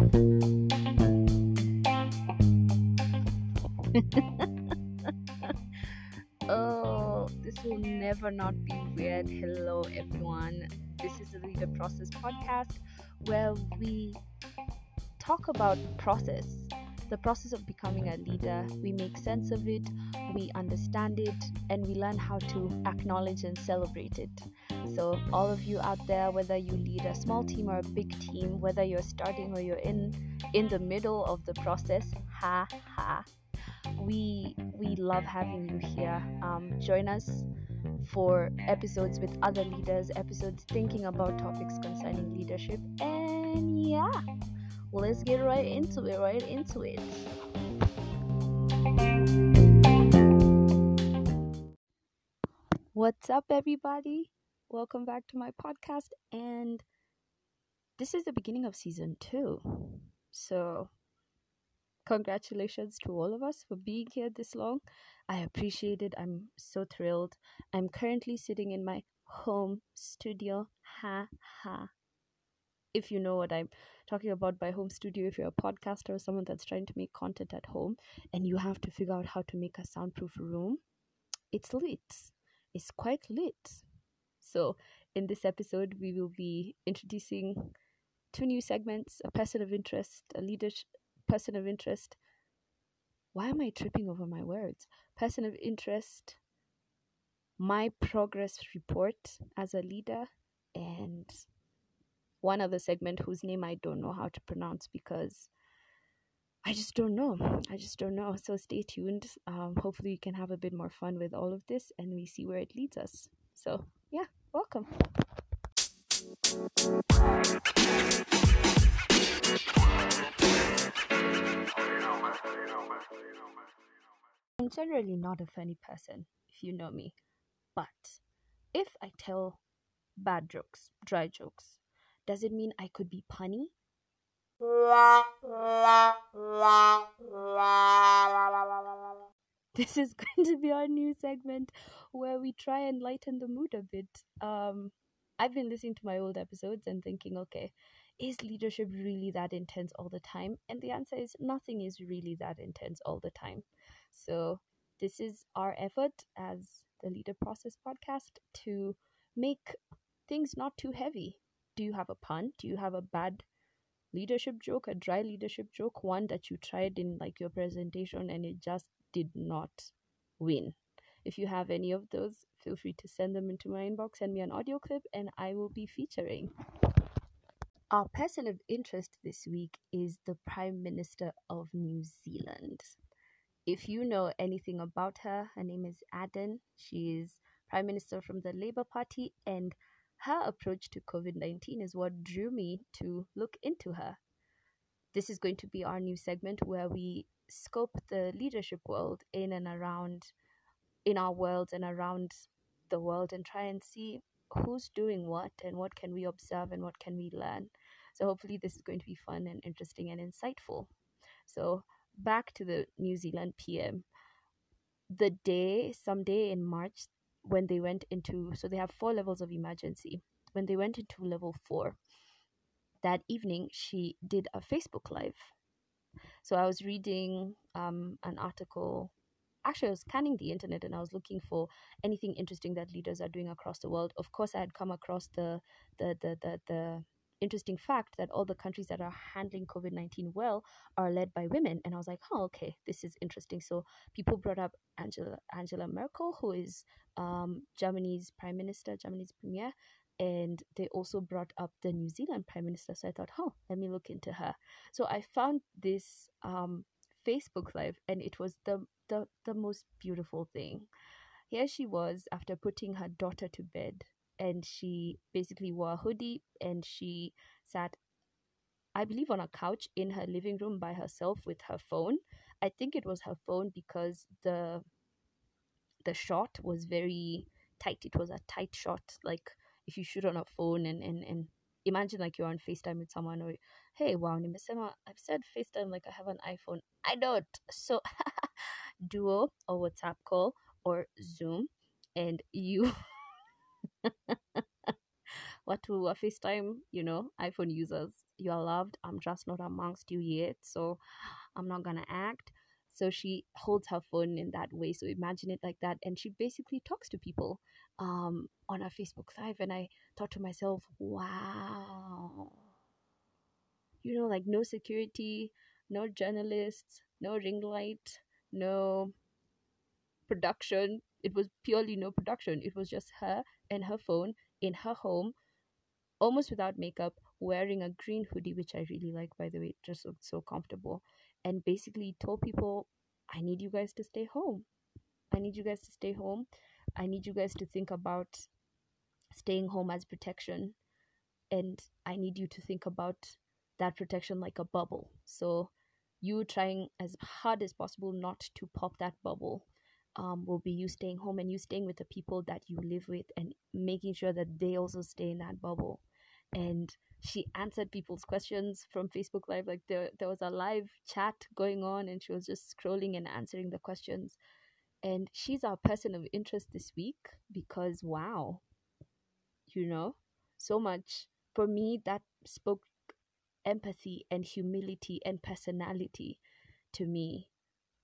oh, this will never not be weird. Hello, everyone. This is the Leader Process podcast where we talk about process, the process of becoming a leader. We make sense of it, we understand it, and we learn how to acknowledge and celebrate it. So, all of you out there, whether you lead a small team or a big team, whether you're starting or you're in in the middle of the process, ha ha we we love having you here. Um, join us for episodes with other leaders, episodes thinking about topics concerning leadership, and yeah, let's get right into it. Right into it. What's up, everybody? Welcome back to my podcast, and this is the beginning of season two. So congratulations to all of us for being here this long. I appreciate it. I'm so thrilled. I'm currently sitting in my home studio. Ha ha. If you know what I'm talking about by home studio, if you're a podcaster or someone that's trying to make content at home and you have to figure out how to make a soundproof room, it's lit. It's quite lit. So, in this episode, we will be introducing two new segments a person of interest, a leadership person of interest. Why am I tripping over my words? Person of interest, my progress report as a leader, and one other segment whose name I don't know how to pronounce because I just don't know. I just don't know. So stay tuned. Um, hopefully, you can have a bit more fun with all of this and we see where it leads us. So, yeah, welcome. I'm generally not a funny person, if you know me. But if I tell bad jokes, dry jokes, does it mean I could be punny? This is going to be our new segment where we try and lighten the mood a bit. Um, I've been listening to my old episodes and thinking, okay, is leadership really that intense all the time? And the answer is nothing is really that intense all the time. So, this is our effort as the Leader Process podcast to make things not too heavy. Do you have a pun? Do you have a bad leadership joke, a dry leadership joke, one that you tried in like your presentation and it just did not win? If you have any of those, feel free to send them into my inbox, send me an audio clip, and I will be featuring. Our person of interest this week is the Prime Minister of New Zealand. If you know anything about her, her name is Ardern. She is Prime Minister from the Labour Party, and her approach to COVID 19 is what drew me to look into her. This is going to be our new segment where we scope the leadership world in and around, in our world and around the world, and try and see who's doing what and what can we observe and what can we learn. So hopefully this is going to be fun and interesting and insightful. So back to the New Zealand PM. The day, some day in March, when they went into, so they have four levels of emergency. When they went into level four, that evening she did a Facebook Live. So I was reading um, an article. Actually, I was scanning the internet and I was looking for anything interesting that leaders are doing across the world. Of course, I had come across the the the the, the interesting fact that all the countries that are handling COVID 19 well are led by women. And I was like, oh, okay, this is interesting. So people brought up Angela, Angela Merkel, who is um, Germany's prime minister, Germany's premier. And they also brought up the New Zealand prime minister. So I thought, oh, let me look into her. So I found this um, Facebook Live, and it was the, the, the most beautiful thing. Here she was after putting her daughter to bed and she basically wore a hoodie and she sat I believe on a couch in her living room by herself with her phone. I think it was her phone because the the shot was very tight. It was a tight shot. Like if you shoot on a phone and, and, and imagine like you're on FaceTime with someone or hey wow nimesema I've said FaceTime like I have an iPhone. I don't. So duo or WhatsApp call or Zoom and you what to a FaceTime, you know, iPhone users. You are loved. I'm just not amongst you yet. So I'm not gonna act. So she holds her phone in that way. So imagine it like that. And she basically talks to people um, on her Facebook Live. And I thought to myself, wow. You know, like no security, no journalists, no ring light, no production. It was purely no production. It was just her and her phone in her home, almost without makeup, wearing a green hoodie, which I really like, by the way. It just looked so comfortable. And basically told people, I need you guys to stay home. I need you guys to stay home. I need you guys to think about staying home as protection. And I need you to think about that protection like a bubble. So, you trying as hard as possible not to pop that bubble um, will be you staying home and you staying with the people that you live with and making sure that they also stay in that bubble. And she answered people's questions from Facebook Live. Like there, there was a live chat going on, and she was just scrolling and answering the questions. And she's our person of interest this week because wow, you know, so much for me that spoke empathy and humility and personality to me.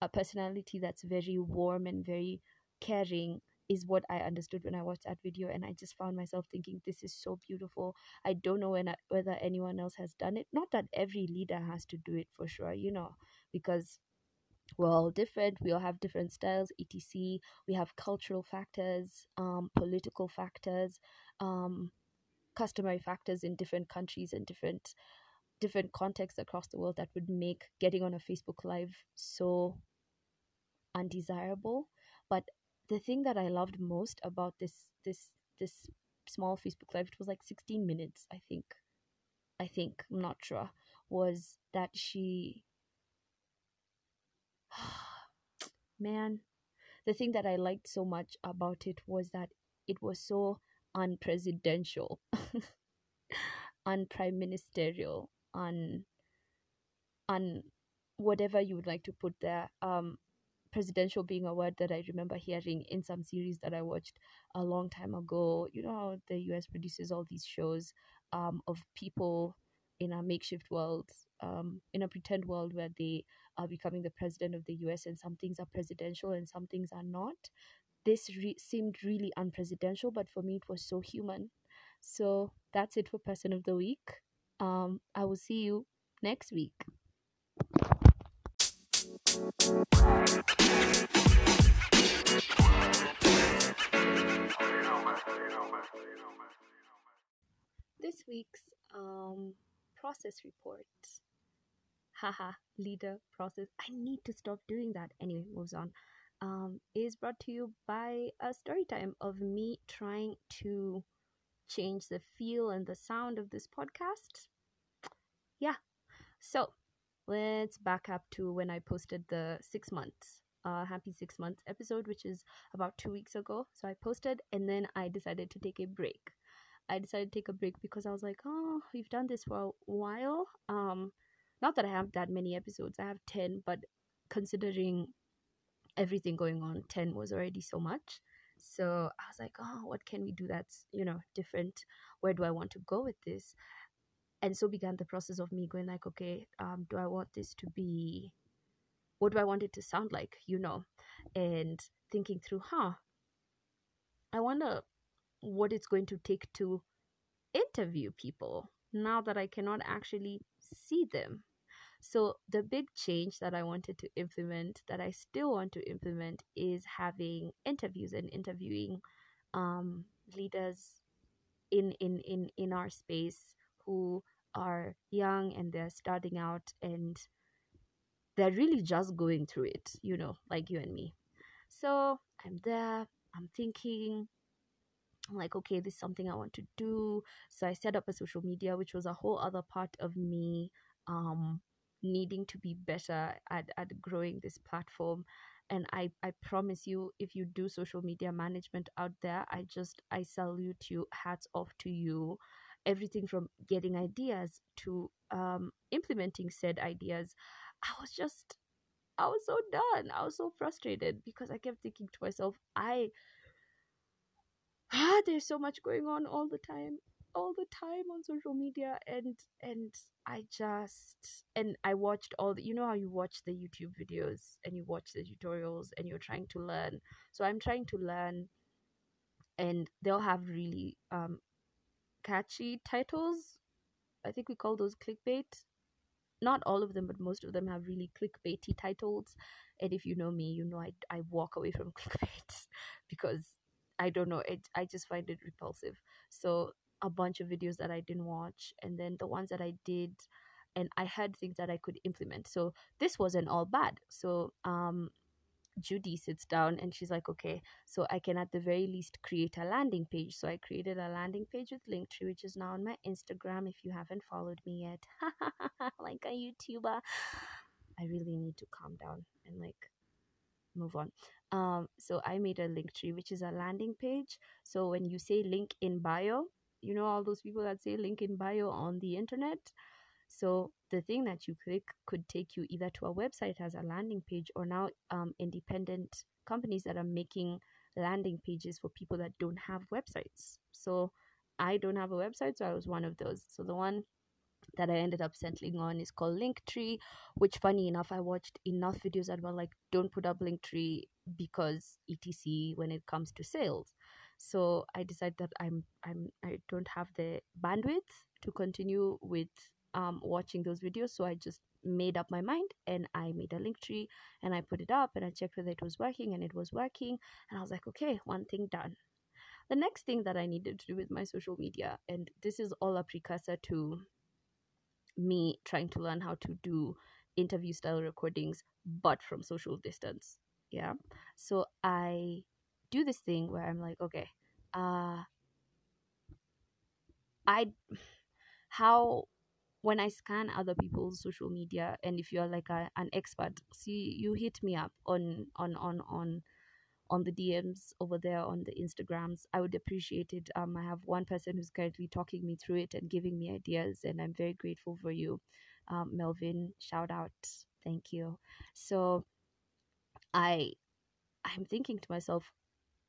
A personality that's very warm and very caring is what I understood when I watched that video. And I just found myself thinking, this is so beautiful. I don't know when, whether anyone else has done it. Not that every leader has to do it for sure, you know, because we're all different. We all have different styles, etc. We have cultural factors, um, political factors, um, customary factors in different countries and different different contexts across the world that would make getting on a Facebook Live so undesirable. But the thing that I loved most about this this this small Facebook Live, it was like 16 minutes, I think. I think, I'm not sure, was that she man, the thing that I liked so much about it was that it was so unpresidential, unprime ministerial, on on whatever you would like to put there. Um, presidential being a word that I remember hearing in some series that I watched a long time ago. You know how the US produces all these shows um, of people in a makeshift world, um, in a pretend world where they are becoming the president of the US and some things are presidential and some things are not. This re- seemed really unpresidential, but for me it was so human. So that's it for Person of the Week. Um, I will see you next week. This week's um, process report. Haha, leader process. I need to stop doing that. Anyway, moves on. Um, is brought to you by a story time of me trying to change the feel and the sound of this podcast. Yeah. So let's back up to when I posted the six months, uh, happy six months episode, which is about two weeks ago. So I posted and then I decided to take a break. I decided to take a break because I was like, oh, we've done this for a while. Um, not that I have that many episodes, I have 10, but considering everything going on, 10 was already so much. So I was like, oh, what can we do that's, you know, different? Where do I want to go with this? And so began the process of me going like, okay, um, do I want this to be what do I want it to sound like, you know? And thinking through, huh, I wonder what it's going to take to interview people now that I cannot actually see them. So, the big change that I wanted to implement, that I still want to implement, is having interviews and interviewing um, leaders in, in, in, in our space who are young and they're starting out and they're really just going through it, you know, like you and me. So, I'm there, I'm thinking, I'm like, okay, this is something I want to do. So I set up a social media, which was a whole other part of me um, needing to be better at, at growing this platform and I, I promise you if you do social media management out there i just i salute you hats off to you everything from getting ideas to um, implementing said ideas i was just i was so done i was so frustrated because i kept thinking to myself i ah there's so much going on all the time all the time on social media and and I just and I watched all the you know how you watch the YouTube videos and you watch the tutorials and you're trying to learn. So I'm trying to learn and they'll have really um catchy titles. I think we call those clickbait. Not all of them, but most of them have really clickbaity titles. And if you know me, you know I, I walk away from clickbait because I don't know, it I just find it repulsive. So a bunch of videos that I didn't watch and then the ones that I did and I had things that I could implement. So this wasn't all bad. So um Judy sits down and she's like, okay, so I can at the very least create a landing page. So I created a landing page with Linktree, which is now on my Instagram if you haven't followed me yet. like a YouTuber. I really need to calm down and like move on. Um, so I made a Linktree, which is a landing page. So when you say link in bio, you know all those people that say link in bio on the internet so the thing that you click could take you either to a website as a landing page or now um, independent companies that are making landing pages for people that don't have websites. So I don't have a website, so I was one of those. So the one that I ended up settling on is called Linktree, which funny enough, I watched enough videos that were like, don't put up Linktree because etc when it comes to sales. So I decided that I'm I'm I don't have the bandwidth to continue with um, watching those videos. So I just made up my mind and I made a Linktree and I put it up and I checked whether it was working and it was working. And I was like, okay, one thing done. The next thing that I needed to do with my social media, and this is all a precursor to me trying to learn how to do interview style recordings, but from social distance. Yeah. So I do this thing where I'm like, okay, uh, I, how when I scan other people's social media, and if you're like a, an expert, see you hit me up on on on on on the DMs over there on the Instagrams. I would appreciate it. Um, I have one person who's currently talking me through it and giving me ideas, and I'm very grateful for you, um, Melvin. Shout out, thank you. So, I, I'm thinking to myself,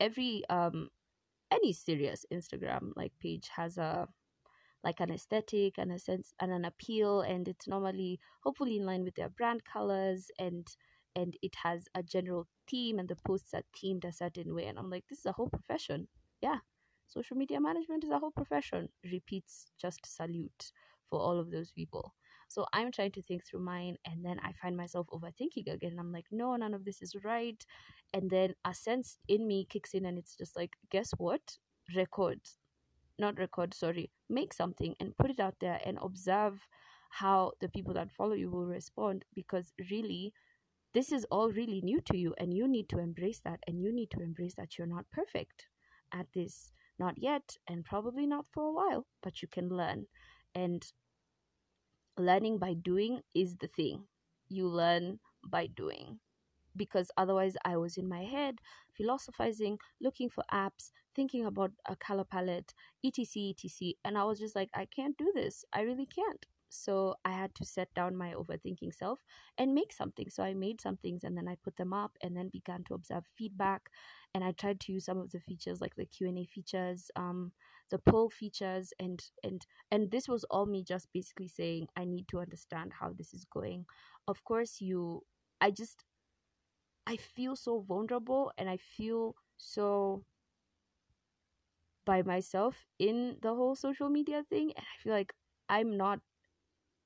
every um, any serious Instagram like page has a like an aesthetic and a sense and an appeal and it's normally hopefully in line with their brand colors and and it has a general theme and the posts are themed a certain way and i'm like this is a whole profession. Yeah. Social media management is a whole profession. Repeats just salute for all of those people. So i'm trying to think through mine and then i find myself overthinking again. I'm like no none of this is right. And then a sense in me kicks in and it's just like guess what? Record not record, sorry, make something and put it out there and observe how the people that follow you will respond because really this is all really new to you and you need to embrace that and you need to embrace that you're not perfect at this not yet and probably not for a while but you can learn. And learning by doing is the thing you learn by doing because otherwise I was in my head philosophizing, looking for apps, thinking about a color palette, etc, etc. And I was just like, I can't do this. I really can't. So I had to set down my overthinking self and make something. So I made some things and then I put them up and then began to observe feedback. And I tried to use some of the features like the Q and A features, um, the poll features, and and and this was all me just basically saying I need to understand how this is going. Of course, you I just I feel so vulnerable and I feel so by myself in the whole social media thing and I feel like I'm not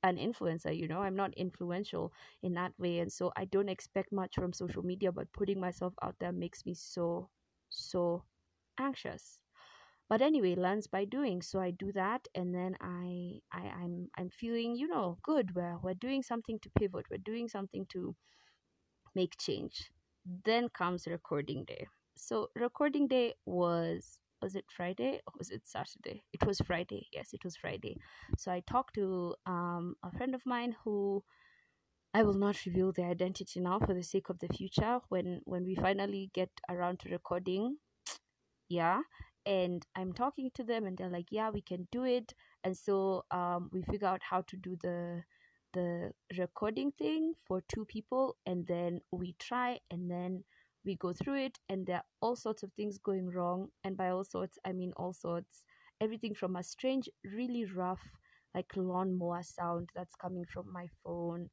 an influencer, you know, I'm not influential in that way and so I don't expect much from social media but putting myself out there makes me so so anxious. But anyway, learns by doing. So I do that and then I, I I'm I'm feeling, you know, good where we're doing something to pivot, we're doing something to make change. Then comes recording day. So recording day was was it Friday or was it Saturday? It was Friday. Yes, it was Friday. So I talked to um, a friend of mine who I will not reveal their identity now for the sake of the future. When when we finally get around to recording, yeah, and I'm talking to them, and they're like, "Yeah, we can do it." And so um, we figure out how to do the the recording thing for two people and then we try and then we go through it and there are all sorts of things going wrong. And by all sorts i mean all sorts. Everything from a strange, really rough, like lawnmower sound that's coming from my phone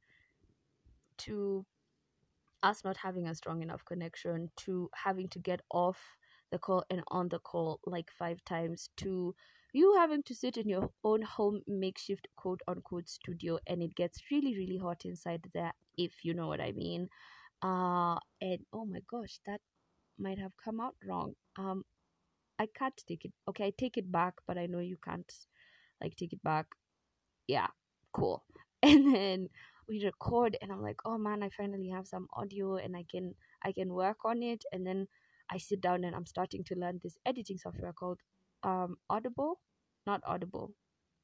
to us not having a strong enough connection to having to get off the call and on the call like five times to you having to sit in your own home makeshift quote unquote studio and it gets really really hot inside there if you know what i mean. Uh and oh my gosh that might have come out wrong. Um i can't take it okay i take it back but i know you can't like take it back. Yeah cool. And then we record and i'm like oh man i finally have some audio and i can i can work on it. And then i sit down and i'm starting to learn this editing software called um audible? Not audible.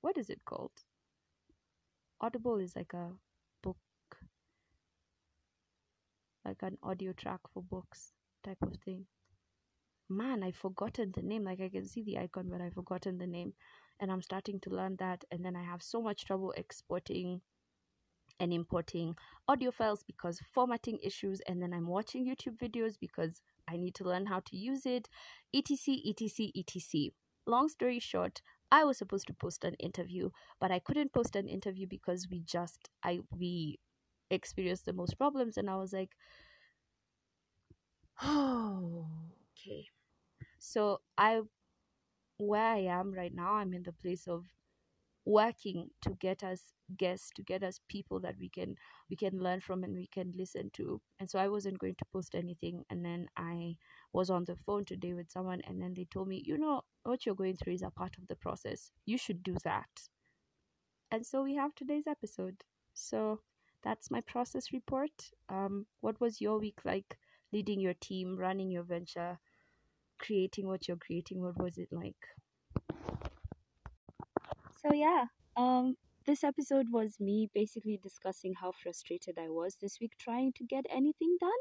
What is it called? Audible is like a book. Like an audio track for books type of thing. Man i've forgotten the name. Like i can see the icon but i've forgotten the name. And i'm starting to learn that and then i have so much trouble exporting and importing audio files because formatting issues and then i'm watching youtube videos because i need to learn how to use it. Etc etc etc long story short i was supposed to post an interview but i couldn't post an interview because we just i we experienced the most problems and i was like oh okay. So i where i am right now i'm in the place of working to get us guests to get us people that we can we can learn from and we can listen to. And so i wasn't going to post anything. And then i was on the phone today with someone and then they told me you know what you're going through is a part of the process. You should do that. And so we have today's episode. So that's my process report. Um what was your week like leading your team running your venture creating what you're creating? What was it like so yeah, um, this episode was me basically discussing how frustrated I was this week trying to get anything done,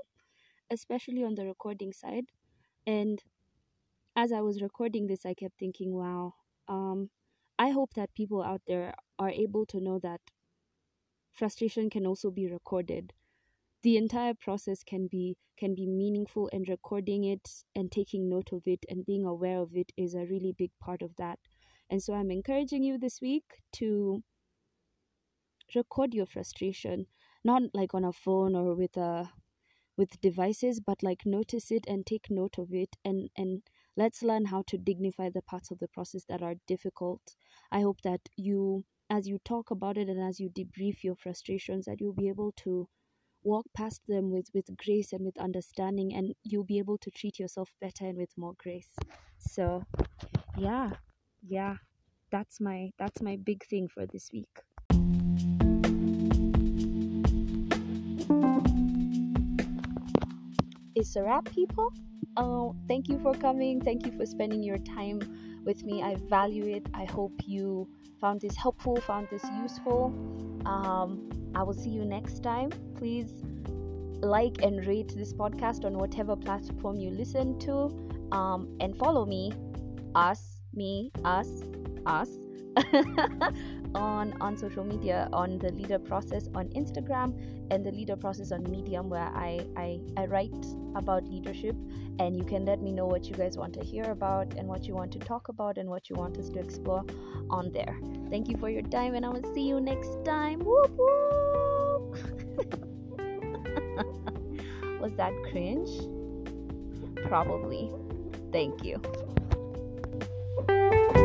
especially on the recording side. And as I was recording this, I kept thinking, wow, um, I hope that people out there are able to know that frustration can also be recorded. The entire process can be can be meaningful and recording it and taking note of it and being aware of it is a really big part of that. And so I'm encouraging you this week to record your frustration, not like on a phone or with a with devices, but like notice it and take note of it and and let's learn how to dignify the parts of the process that are difficult. I hope that you as you talk about it and as you debrief your frustrations that you'll be able to walk past them with with grace and with understanding and you'll be able to treat yourself better and with more grace. So, yeah yeah that's my that's my big thing for this week. It's a wrap people. Uh, thank you for coming. Thank you for spending your time with me. I value it. I hope you found this helpful found this useful. Um, i will see you next time. Please like and rate this podcast on whatever platform you listen to. Um, and follow me us me, us, us on on social media on the leader process on Instagram and the leader process on Medium where I, I I write about leadership and you can let me know what you guys want to hear about and what you want to talk about and what you want us to explore on there. Thank you for your time and I will see you next time. Whoop whoop. Was that cringe? Probably. Thank you. Thank you.